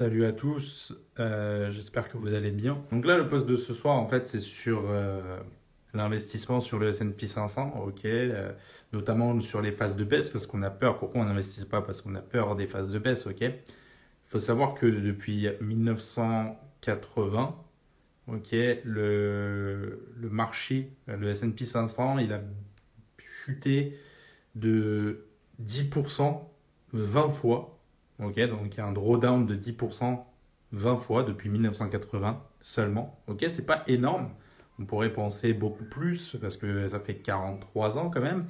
Salut à tous, euh, j'espère que vous allez bien. Donc là, le post de ce soir, en fait, c'est sur euh, l'investissement sur le S&P 500, ok, euh, notamment sur les phases de baisse, parce qu'on a peur. Pourquoi on n'investit pas? Parce qu'on a peur des phases de baisse, ok. Il faut savoir que depuis 1980, ok, le, le marché, le S&P 500, il a chuté de 10%, 20 fois Ok, donc il y a un drawdown de 10% 20 fois depuis 1980 seulement. Ok, c'est pas énorme. On pourrait penser beaucoup plus parce que ça fait 43 ans quand même.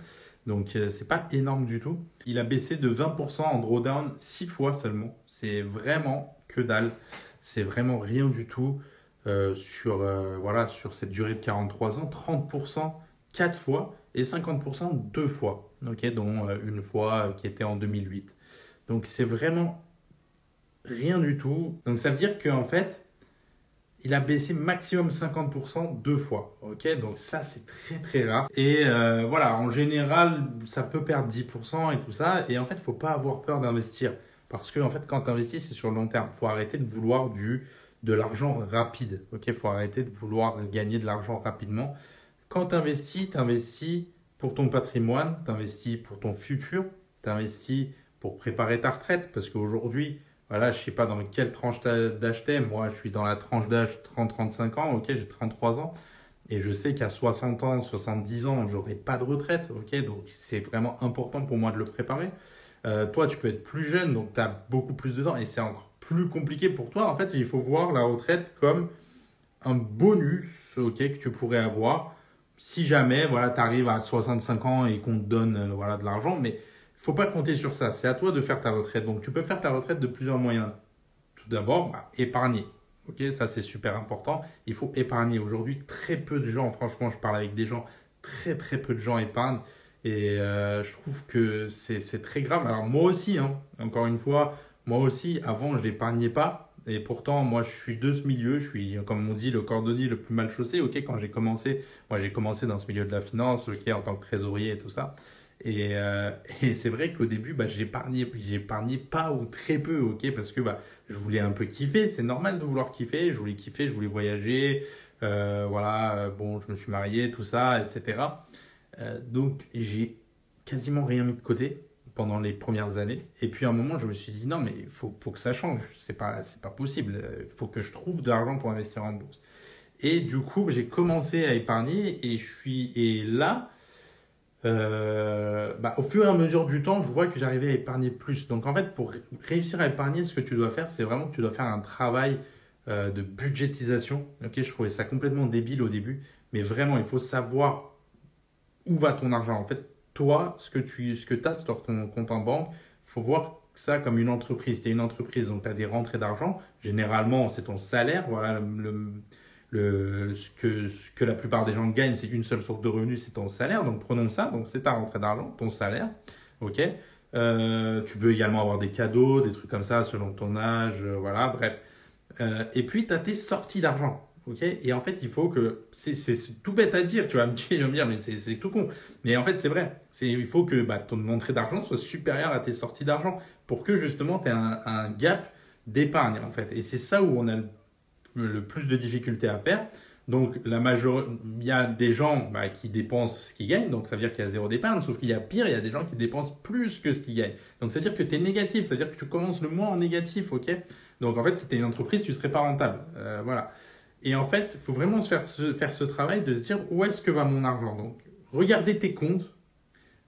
Donc euh, c'est pas énorme du tout. Il a baissé de 20% en drawdown 6 fois seulement. C'est vraiment que dalle. C'est vraiment rien du tout euh, sur, euh, voilà, sur cette durée de 43 ans. 30% 4 fois et 50% 2 fois. Ok, dont une fois qui était en 2008. Donc c'est vraiment rien du tout. Donc ça veut dire qu'en fait, il a baissé maximum 50% deux fois. Ok, donc ça c'est très très rare. Et euh, voilà, en général, ça peut perdre 10% et tout ça. Et en fait, il faut pas avoir peur d'investir. Parce que en fait, quand tu investis, c'est sur le long terme. Il faut arrêter de vouloir du, de l'argent rapide. Il faut arrêter de vouloir gagner de l'argent rapidement. Quand tu investis, tu investis pour ton patrimoine, tu investis pour ton futur, tu investis pour préparer ta retraite Parce qu'aujourd'hui, voilà, je sais pas dans quelle tranche d'acheter. Moi, je suis dans la tranche d'âge 30-35 ans. Ok, j'ai 33 ans. Et je sais qu'à 60 ans, 70 ans, j'aurai pas de retraite. Ok, donc c'est vraiment important pour moi de le préparer. Euh, toi, tu peux être plus jeune, donc tu as beaucoup plus de temps. Et c'est encore plus compliqué pour toi. En fait, il faut voir la retraite comme un bonus ok, que tu pourrais avoir si jamais voilà, tu arrives à 65 ans et qu'on te donne euh, voilà, de l'argent. Mais faut pas compter sur ça. C'est à toi de faire ta retraite. Donc, tu peux faire ta retraite de plusieurs moyens. Tout d'abord, bah, épargner. Ça c'est super important. Il faut épargner. Aujourd'hui, très peu de gens, franchement, je parle avec des gens, très très peu de gens épargnent. Et euh, je trouve que c'est très grave. Alors moi aussi, hein, encore une fois, moi aussi, avant, je n'épargnais pas. Et pourtant, moi, je suis de ce milieu. Je suis, comme on dit, le cordonnier le plus mal chaussé. Ok, quand j'ai commencé, moi, j'ai commencé dans ce milieu de la finance, en tant que trésorier et tout ça. Euh, et, c'est vrai qu'au début, bah, j'épargnais, pas ou très peu, ok, parce que bah, je voulais un peu kiffer. C'est normal de vouloir kiffer. Je voulais kiffer, je voulais voyager. Euh, voilà, euh, bon, je me suis marié, tout ça, etc. donc, j'ai quasiment rien mis de côté pendant les premières années. Et puis à un moment, je me suis dit non, mais il faut, faut, que ça change. C'est pas, pas possible. Il faut que je trouve de l'argent pour investir en bourse. Et du coup, j'ai commencé à épargner et je suis et là euh, bah, au fur et à mesure du temps, je vois que j'arrivais à épargner plus. Donc en fait, pour réussir à épargner, ce que tu dois faire, c'est vraiment que tu dois faire un travail euh, de budgétisation. Ok, je trouvais ça complètement débile au début, mais vraiment, il faut savoir où va ton argent. En fait, toi, ce que tu ce que as sur ton compte en banque, il faut voir ça comme une entreprise. Tu es une entreprise, donc tu as des rentrées d'argent. Généralement, c'est ton salaire. Voilà le le, ce, que, la plupart des gens gagnent, c'est une seule source de revenus, c'est ton salaire. Donc prenons ça, donc c'est ta rentrée d'argent, ton salaire. Ok. Euh, tu peux également avoir des cadeaux, des trucs comme ça selon ton âge, euh, voilà, bref. Euh, et puis tu as tes sorties d'argent. ok et en fait, il faut que. C'est tout bête à dire, tu vas me dire, mais c'est tout con. Mais en fait, c'est vrai. Il faut que bah, ton entrée d'argent soit supérieure à tes sorties d'argent pour que justement tu aies un, un gap d'épargne, en fait. Et c'est ça où on a le plus de difficultés à faire. Donc, la il y a des gens bah, qui dépensent ce qu'ils gagnent, donc ça veut dire qu'il y a zéro d'épargne, sauf qu'il y a pire, il y a des gens qui dépensent plus que ce qu'ils gagnent. Donc, ça veut dire que tu es négatif, ça veut dire que tu commences le mois en négatif, ok? Donc, en fait, si tu une entreprise, tu serais pas rentable. Euh, voilà. Et en fait, il faut vraiment se faire, ce, faire ce travail de se dire où est-ce que va mon argent? Donc, regardez tes comptes,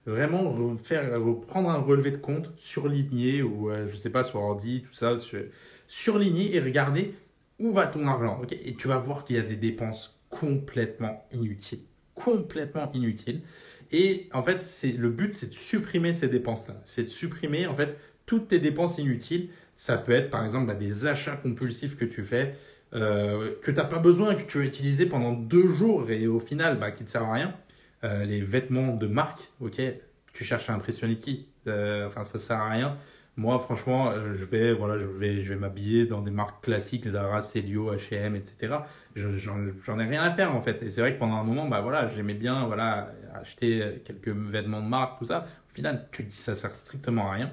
vraiment faire, prendre un relevé de compte, surligné, ou je euh, je sais pas, sur ordi, tout ça, sur, surligné et regarder où va ton argent? Et tu vas voir qu'il y a des dépenses complètement inutiles. Complètement inutiles. Et en fait, c'est le but, c'est de supprimer ces dépenses-là. C'est de supprimer, en fait, toutes tes dépenses inutiles. Ça peut être, par exemple, bah, des achats compulsifs que tu fais, euh, que tu n'as pas besoin, que tu vas utiliser pendant deux jours et au final, bah, qui ne servent à rien. Euh, les vêtements de marque, ok, tu cherches à impressionner qui euh, Enfin, ça ne sert à rien. Moi, franchement, euh, je vais, voilà, je vais, je vais m'habiller dans des marques classiques, Zara, Celio, H&M, etc. J'en ai rien à faire en fait. Et c'est vrai que pendant un moment, bah voilà, j'aimais bien, voilà, acheter quelques vêtements de marque, tout ça. Au final, tu dis ça sert strictement à rien.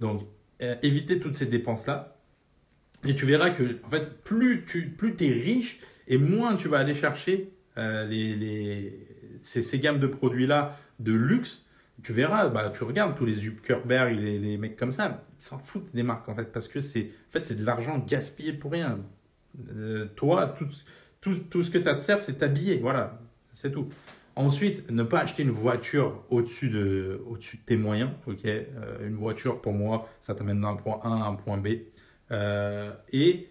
Donc, euh, toutes ces dépenses là. Et tu verras que, en fait, plus tu plus es riche et moins tu vas aller chercher euh, les, les, ces, ces gammes de produits-là de luxe. Tu verras, bah, tu regardes tous les Zuckerberg, les, les mecs comme ça, ils s'en foutent des marques en fait, parce que c'est en fait, c'est de l'argent gaspillé pour rien. Euh, toi, tout, tout, tout, ce que ça te sert, c'est t'habiller, voilà, c'est tout. Ensuite, ne pas acheter une voiture au-dessus de, au-dessus de tes moyens. ok euh, une voiture, pour moi, ça t'amène d'un point A à un point B. Euh, et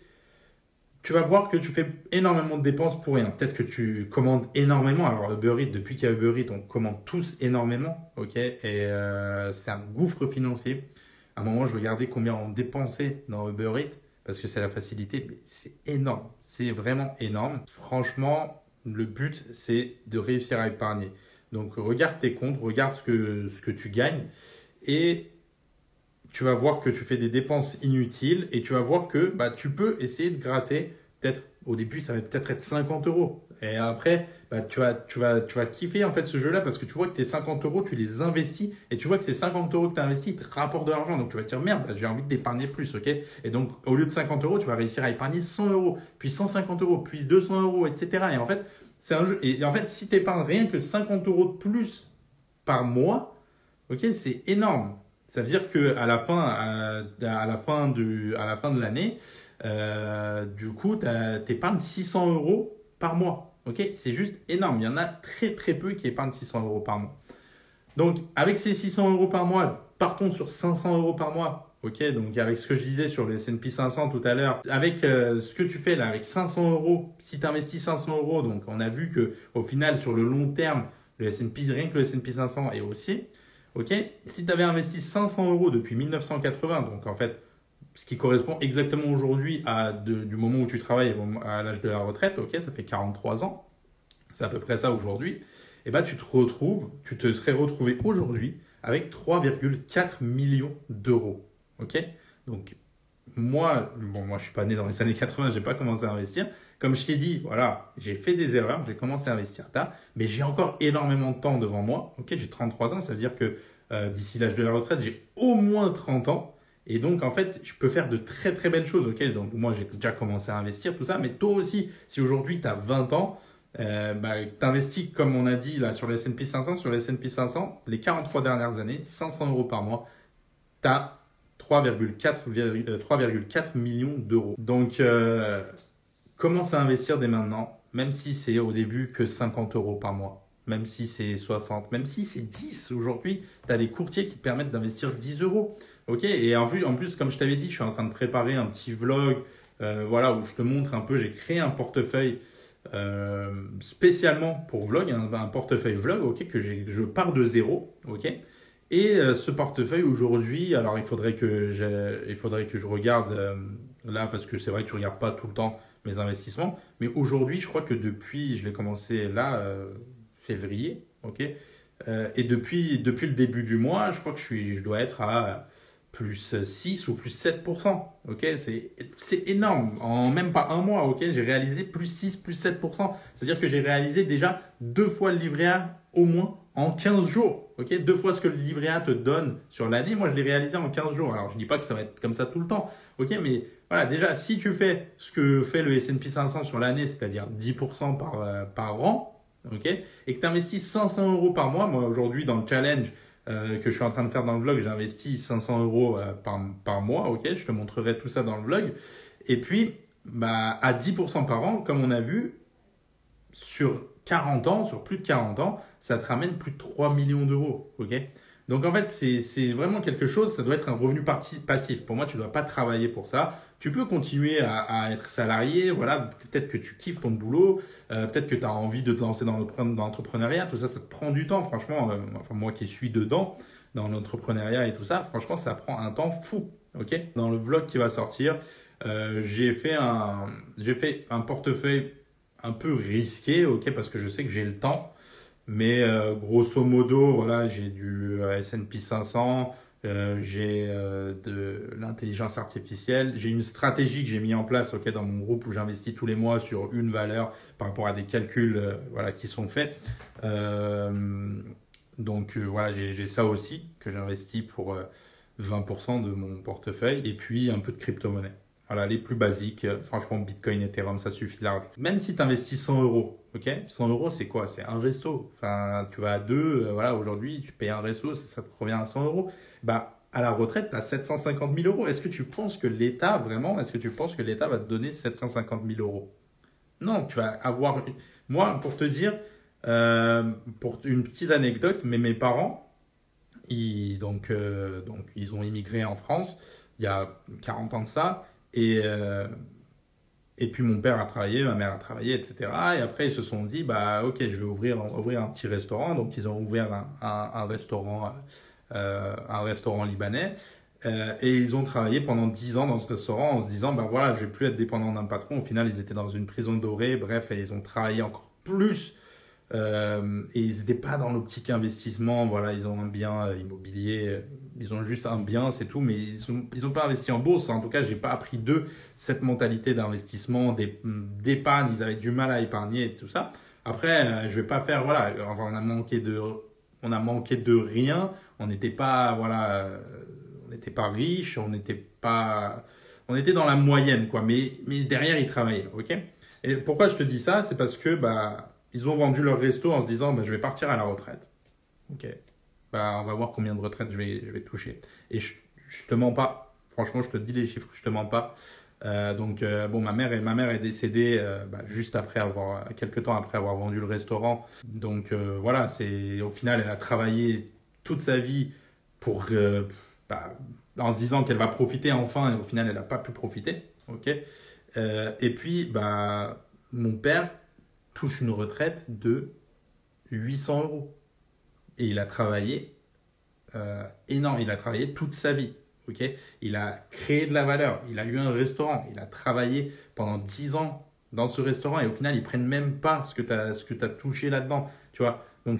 tu vas voir que tu fais énormément de dépenses pour rien. Peut-être que tu commandes énormément. Alors Uber Eats, depuis qu'il y a Uber Eats, on commande tous énormément. ok? Et euh, c'est un gouffre financier. À un moment, je regardais combien on dépensait dans Uber Eats parce que c'est la facilité. Mais c'est énorme. C'est vraiment énorme. Franchement, le but, c'est de réussir à épargner. Donc regarde tes comptes, regarde ce que, ce que tu gagnes et tu vas voir que tu fais des dépenses inutiles et tu vas voir que bah, tu peux essayer de gratter. Peut-être au début, ça va peut-être être 50 euros. Et après, bah, tu, vas, tu, vas, tu vas kiffer en fait ce jeu-là parce que tu vois que tes 50 euros, tu les investis et tu vois que ces 50 euros que tu investis, ils te rapportent de l'argent. Donc tu vas te dire merde, j'ai envie d'épargner plus. ok? Et donc au lieu de 50 euros, tu vas réussir à épargner 100 euros, puis 150 euros, puis 200 euros, etc. Et en fait, c'est un jeu. Et en fait, si tu épargnes rien que 50 euros de plus par mois, ok, c'est énorme. Ça veut dire qu'à la fin, à, la fin à la fin de l'année, euh, du coup, tu épargnes 600 euros par mois. Ok, c'est juste énorme. Il y en a très très peu qui épargnent 600 euros par mois. Donc, avec ces 600 euros par mois, partons sur 500 euros par mois. Ok, donc avec ce que je disais sur le S&P 500 tout à l'heure, avec euh, ce que tu fais là, avec 500 euros, si tu investis 500 euros, donc on a vu que au final sur le long terme, le S&P rien que le S&P 500 est haussier. Ok? Si tu avais investi 500 euros depuis 1980, donc en fait, ce qui correspond exactement aujourd'hui à du moment où tu travailles à l'âge de la retraite, ok, ça fait 43 ans, c'est à peu près ça aujourd'hui, et eh ben tu te retrouves, tu te serais retrouvé aujourd'hui avec 3,4 millions d'euros, ok? Donc moi, bon, moi je suis pas né dans les années 80, j'ai pas commencé à investir. Comme je t'ai dit, voilà, j'ai fait des erreurs, j'ai commencé à investir tard, mais j'ai encore énormément de temps devant moi. Ok, j'ai 33 ans, ça veut dire que euh, d'ici l'âge de la retraite, j'ai au moins 30 ans. Et donc, en fait, je peux faire de très très belles choses. Donc moi j'ai déjà commencé à investir, tout ça, mais toi aussi, si aujourd'hui tu as 20 ans, euh, bah, tu investis, comme on a dit là sur le SP 500, sur le S&P 500, les 43 dernières années, 500 euros par mois, tu as 3,4 millions d'euros. Donc, euh, commence à investir dès maintenant, même si c'est au début que 50 euros par mois, même si c'est 60, même si c'est 10 aujourd'hui, tu as des courtiers qui te permettent d'investir 10 euros. Ok, et en plus, comme je t'avais dit, je suis en train de préparer un petit vlog euh, voilà, où je te montre un peu, j'ai créé un portefeuille euh, spécialement pour vlog, un, portefeuille vlog, ok, que je pars de zéro, ok. Et euh, ce portefeuille aujourd'hui, alors il faudrait que je, il faudrait que je regarde là parce que c'est vrai que je regarde pas tout le temps mes investissements. Mais aujourd'hui, je crois que depuis, je l'ai commencé là, euh, février, ok euh, Et depuis, depuis le début du mois, je crois que je, dois être à plus 6 ou plus 7%, ok C'est énorme. En même pas un mois, ok J'ai réalisé plus 6, plus 7%. C'est-à-dire que j'ai réalisé déjà deux fois le livret A au moins en 15 jours. ok Deux fois ce que le livret A te donne sur l'année, moi je l'ai réalisé en 15 jours. Alors je ne dis pas que ça va être comme ça tout le temps, ok mais voilà, déjà, si tu fais ce que fait le S&P 500 sur l'année, c'est-à-dire 10% par, euh, par an, ok, et que tu investis 500 euros par mois, moi aujourd'hui dans le challenge euh, que je suis en train de faire dans le vlog, j'investis 500 euros euh, par, par mois, ok, je te montrerai tout ça dans le vlog. Et puis, bah, à 10% par an, comme on a vu, sur 40 ans, sur plus de 40 ans, ça te ramène plus de 3 millions d'euros, ok donc en fait, c'est vraiment quelque chose, ça doit être un revenu passif. Pour moi, tu ne dois pas travailler pour ça. Tu peux continuer à, être salarié, voilà, peut-être que tu kiffes ton boulot, euh, peut-être que tu as envie de te lancer dans l'entrepreneuriat, tout ça, ça te prend du temps, franchement. Euh, moi qui suis dedans, dans l'entrepreneuriat et tout ça, franchement, ça prend un temps fou. ok? Dans le vlog qui va sortir, euh, j'ai fait, un, portefeuille un peu risqué, ok, parce que je sais que j'ai le temps. Mais grosso modo, voilà, j'ai du S&P 500, euh, j'ai de l'intelligence artificielle, j'ai une stratégie que j'ai mis en place ok, dans mon groupe où j'investis tous les mois sur une valeur par rapport à des calculs voilà, qui sont faits. donc voilà, j'ai ça aussi que j'investis pour 20% de mon portefeuille et puis un peu de crypto-monnaie. Voilà, les plus basiques. Franchement, Bitcoin, Ethereum, ça suffit large. Même si tu investis 100 euros, ok? 100 euros, c'est quoi? C'est un resto. Enfin, tu vas à deux, euh, voilà, aujourd'hui, tu payes un resto, ça, te revient à 100 euros. Bah, à la retraite, tu as 750 000 euros. Est-ce que tu penses que l'État, vraiment, est-ce que tu penses que l'État va te donner 750 000 euros? Non, tu vas avoir. Moi, pour te dire, euh, pour une petite anecdote, mais mes parents, ils, donc, euh, donc, ils ont immigré en France il y a 40 ans de ça. Et, euh, et puis mon père a travaillé, ma mère a travaillé, etc. Et après, ils se sont dit, bah ok, je vais ouvrir, ouvrir un petit restaurant. Donc, ils ont ouvert un, un, restaurant, euh, un restaurant libanais. Euh, et ils ont travaillé pendant 10 ans dans ce restaurant en se disant, bah voilà, je vais plus être dépendant d'un patron. Au final, ils étaient dans une prison dorée. Bref, et ils ont travaillé encore plus euh, et ils n'étaient pas dans l'optique investissement. Voilà, ils ont un bien euh, immobilier, euh, ils ont juste un bien, c'est tout, mais ils n'ont ont pas investi en bourse. En tout cas, j'ai pas appris d'eux cette mentalité d'investissement, d'épargne. Ils avaient du mal à épargner et tout ça. Après, je vais pas faire, voilà, on a manqué de, on a manqué de rien. On n'était pas, voilà, on n'était pas riche, on n'était pas, on était dans la moyenne, quoi. Mais, mais derrière, ils travaillaient, ok? Et pourquoi je te dis ça, c'est parce que, bah ils ont vendu leur resto en se disant bah, je vais partir à la retraite. Ok. Bah, on va voir combien de retraites je vais, je vais toucher. Et je, je te mens pas. Franchement, je te dis les chiffres, je te mens pas. Euh, donc euh, bon, ma mère, est, ma mère est décédée euh, bah, juste après avoir, quelques temps après avoir vendu le restaurant. Donc voilà, c'est au final, elle a travaillé toute sa vie pour, bah, en se disant qu'elle va profiter enfin, et au final, elle n'a pas pu profiter. Ok. et puis, bah, mon père, touche une retraite de 800 euros. Et il a travaillé euh, énorme, il a travaillé toute sa vie. ok? Il a créé de la valeur, il a eu un restaurant, il a travaillé pendant 10 ans dans ce restaurant et au final, ils prennent même pas ce que tu as, touché là-dedans. Tu vois? Donc,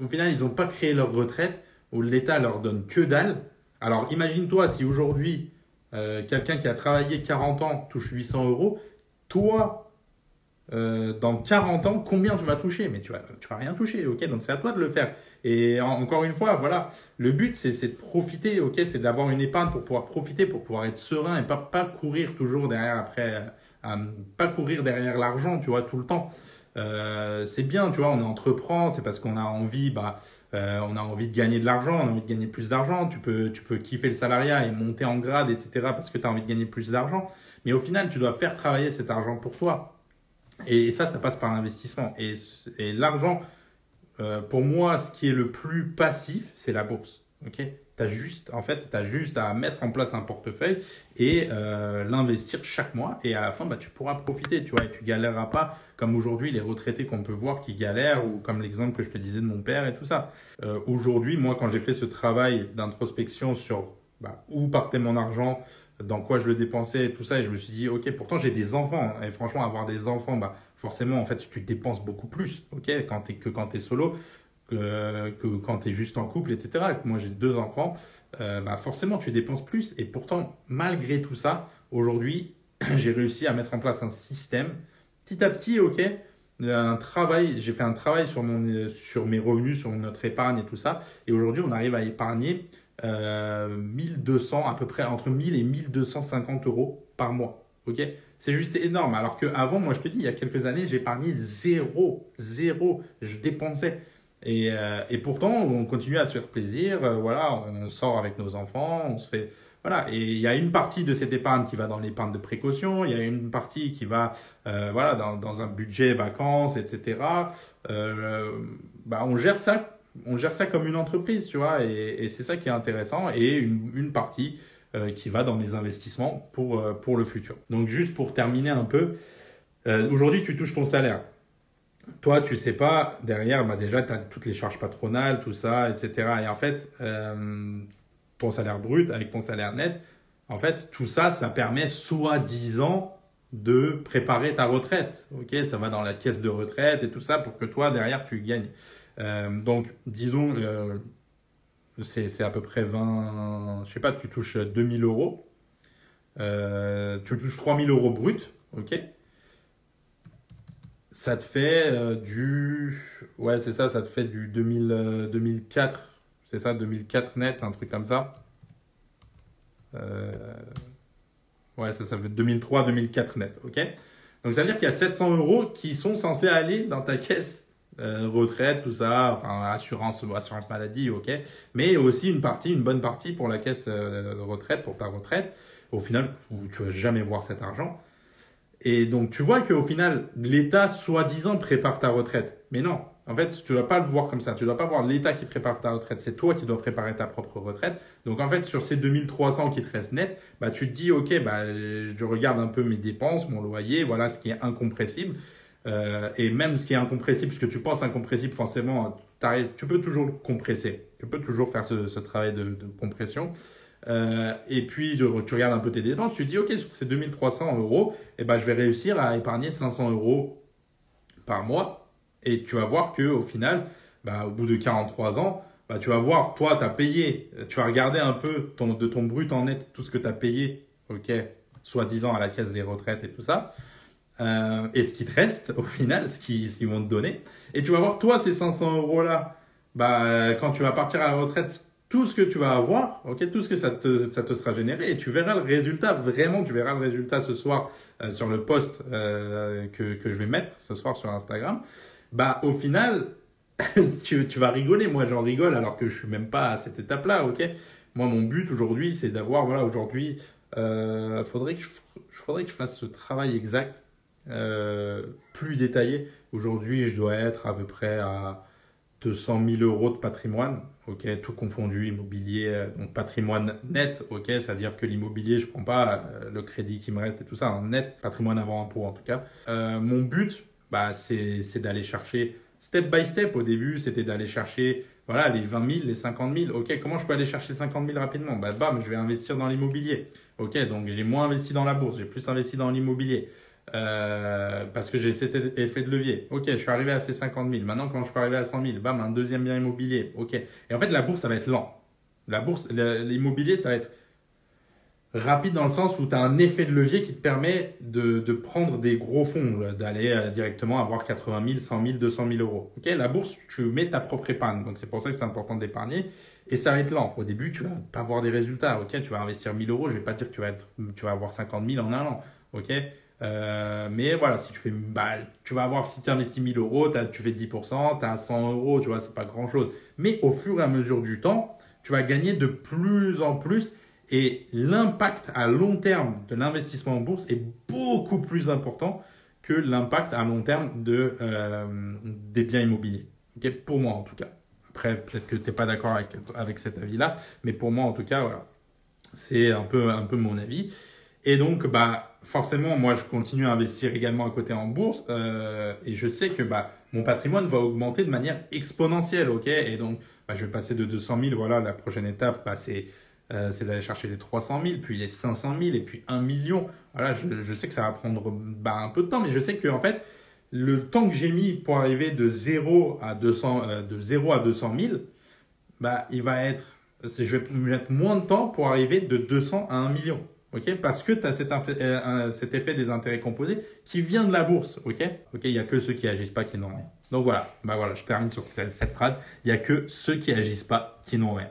au final, ils n'ont pas créé leur retraite où l'État leur donne que dalle. Alors, imagine-toi si aujourd'hui, euh, quelqu'un qui a travaillé 40 ans touche 800 euros, toi, euh, dans 40 ans, combien tu vas toucher? Mais tu vas, tu vas rien toucher, ok? Donc c'est à toi de le faire. Et encore une fois, voilà, le but c'est de profiter, ok? C'est d'avoir une épargne pour pouvoir profiter, pour pouvoir être serein et pas, pas courir toujours derrière après, euh, pas courir derrière l'argent, tu vois, tout le temps. Euh, c'est bien, tu vois, on entreprend, c'est parce qu'on a envie, bah, euh, on a envie de gagner de l'argent, on a envie de gagner plus d'argent. Tu peux, tu peux kiffer le salariat et monter en grade, etc. parce que tu as envie de gagner plus d'argent. Mais au final, tu dois faire travailler cet argent pour toi. Et ça, ça passe par l'investissement. Et, l'argent, euh, pour moi, ce qui est le plus passif, c'est la bourse. Ok? As juste, en fait, as juste à mettre en place un portefeuille et euh, l'investir chaque mois. Et à la fin, bah, tu pourras profiter, tu vois, et tu galéreras pas comme aujourd'hui les retraités qu'on peut voir qui galèrent ou comme l'exemple que je te disais de mon père et tout ça. Euh, aujourd'hui, moi, quand j'ai fait ce travail d'introspection sur bah, où partait mon argent, dans quoi je le dépensais et tout ça. Et je me suis dit, ok, pourtant j'ai des enfants. Et franchement, avoir des enfants, bah, forcément, en fait, tu dépenses beaucoup plus ok, quand es, que quand tu es solo, que, quand tu es juste en couple, etc. Moi, j'ai deux enfants. Euh, bah, forcément, tu dépenses plus. Et pourtant, malgré tout ça, aujourd'hui, j'ai réussi à mettre en place un système. Petit à petit, ok, un travail, j'ai fait un travail sur, mon, sur mes revenus, sur notre épargne et tout ça. Et aujourd'hui, on arrive à épargner 1200, euh, à peu près entre 1000 et 1250 euros par mois. Ok? C'est juste énorme. Alors qu'avant, moi je te dis, il y a quelques années, j'épargnais zéro, zéro, je dépensais. Et, euh, pourtant, on continue à se faire plaisir. Euh, voilà, on sort avec nos enfants, on se fait. Voilà, et il y a une partie de cette épargne qui va dans l'épargne de précaution, il y a une partie qui va voilà, dans, dans, un budget vacances, etc. bah, on gère ça on gère ça comme une entreprise, tu vois, et, c'est ça qui est intéressant, et une, partie euh, qui va dans les investissements pour, euh, pour le futur. Donc juste pour terminer un peu, euh, aujourd'hui tu touches ton salaire. Toi, tu sais pas, derrière, bah déjà, tu as toutes les charges patronales, tout ça, etc. Et en fait, ton salaire brut avec ton salaire net, en fait, tout ça, ça permet soi-disant de préparer ta retraite. Ok, ça va dans la caisse de retraite et tout ça pour que toi, derrière, tu gagnes. Euh, donc, disons, euh, c'est à peu près 20, je sais pas, tu touches 2000 euros, euh, tu touches 3000 euros brut, ok. Ça te fait du, ouais, c'est ça, ça te fait du 2000, 2004, c'est ça, 2004 net, un truc comme ça. Ouais, ça, ça fait 2003-2004 net, ok. Donc ça veut dire qu'il y a 700 euros qui sont censés aller dans ta caisse euh, retraite, tout ça, enfin assurance, assurance maladie, ok, mais aussi une partie, une bonne partie pour la caisse euh, de retraite, pour ta retraite, au final, tu vas jamais voir cet argent. Et donc tu vois qu'au final, l'État, soi-disant, prépare ta retraite. Mais non, en fait, tu ne dois pas le voir comme ça. Tu ne dois pas voir l'État qui prépare ta retraite. C'est toi qui dois préparer ta propre retraite. Donc, en fait, sur ces 2300 qui te restent net, bah, tu te dis, OK, bah, je regarde un peu mes dépenses, mon loyer, voilà ce qui est incompressible. Euh, et même ce qui est incompressible, ce que tu penses incompressible, forcément, tu peux toujours le compresser. Tu peux toujours faire ce, travail de, compression. Euh, et puis, tu regardes un peu tes dépenses, tu dis, OK, sur ces 2300 euros, eh ben, je vais réussir à épargner 500 euros par mois et tu vas voir qu'au final, bah, au bout de 43 ans, bah, tu vas voir, toi, tu as payé, tu vas regarder un peu ton, de ton brut en net tout ce que tu as payé, ok, soi-disant à la caisse des retraites et tout ça, euh, et ce qui te reste au final, ce qu'ils ce vont te donner. Et tu vas voir, toi, ces 500 euros-là, bah, quand tu vas partir à la retraite, tout ce que tu vas avoir, ok, tout ce que ça te, ça te sera généré, et tu verras le résultat, vraiment, tu verras le résultat ce soir euh, sur le post euh, que, que je vais mettre ce soir sur Instagram bah au final, tu, tu, vas rigoler. Moi, j'en rigole alors que je suis même pas à cette étape-là, ok Moi, mon but aujourd'hui, c'est d'avoir, voilà, aujourd'hui, euh, faudrait faudrait que je fasse ce travail exact, euh, plus détaillé. Aujourd'hui, je dois être à peu près à 200 000 euros de patrimoine, ok, tout confondu, immobilier, euh, donc patrimoine net, ok, c'est-à-dire que l'immobilier, je prends pas euh, le crédit qui me reste et tout ça, en net, patrimoine avant impôt en tout cas. Mon but, bah, c'est d'aller chercher step by step. Au début, c'était d'aller chercher voilà, les 20 000, les 50 000. Ok, comment je peux aller chercher 50 000 rapidement? Bah, Bam, je vais investir dans l'immobilier. Ok, donc j'ai moins investi dans la bourse, j'ai plus investi dans l'immobilier. Euh, parce que j'ai cet effet de levier. Ok, je suis arrivé à ces 50 000. Maintenant, quand je peux arriver à 100 000, bam, un deuxième bien immobilier. Ok. Et en fait, la bourse, ça va être lent. La bourse, l'immobilier, ça va être rapide dans le sens où tu as un effet de levier qui te permet de, de prendre des gros fonds, d'aller euh, directement avoir 80 000, 100 000, 200 000 euros. Ok, la bourse, tu mets ta propre épargne. Donc c'est pour ça que c'est important d'épargner. Et ça va être lent. Au début, tu vas pas avoir des résultats. Ok, tu vas investir 1000 euros. Je vais pas dire que tu vas, tu vas avoir 50 000 en un an. Ok, euh, mais voilà, si tu fais, bah, tu vas avoir, si tu investis 1000 euros, tu fais 10%, tu as 100 euros, tu vois, c'est pas grand chose. Mais au fur et à mesure du temps, tu vas gagner de plus en plus et l'impact à long terme de l'investissement en bourse est beaucoup plus important que l'impact à long terme de, euh, des biens immobiliers. pour moi en tout cas. Après, peut-être que tu n'es pas d'accord avec, avec cet avis-là, mais pour moi en tout cas, voilà. C'est un peu, un peu mon avis. Et donc, bah, forcément, moi, je continue à investir également à côté en bourse. Euh, et je sais que bah, mon patrimoine va augmenter de manière exponentielle. et donc, bah, je vais passer de 200 000. Voilà, la prochaine étape, bah, c'est euh, d'aller chercher les 300 000, puis les 500 000, et puis 1 million. Voilà, je, sais que ça va prendre bah, un peu de temps, mais je sais que en fait, le temps que j'ai mis pour arriver de 0 à 200, euh, de 0 à 200 000, bah, il va être, je vais mettre moins de temps pour arriver de 200 à 1 million. Ok Parce que tu euh, cet, effet des intérêts composés qui vient de la bourse. ok? Ok, il n'y a que ceux qui agissent pas qui n'ont rien. Donc voilà, bah voilà, je termine sur cette, phrase. Il n'y a que ceux qui agissent pas qui n'ont rien.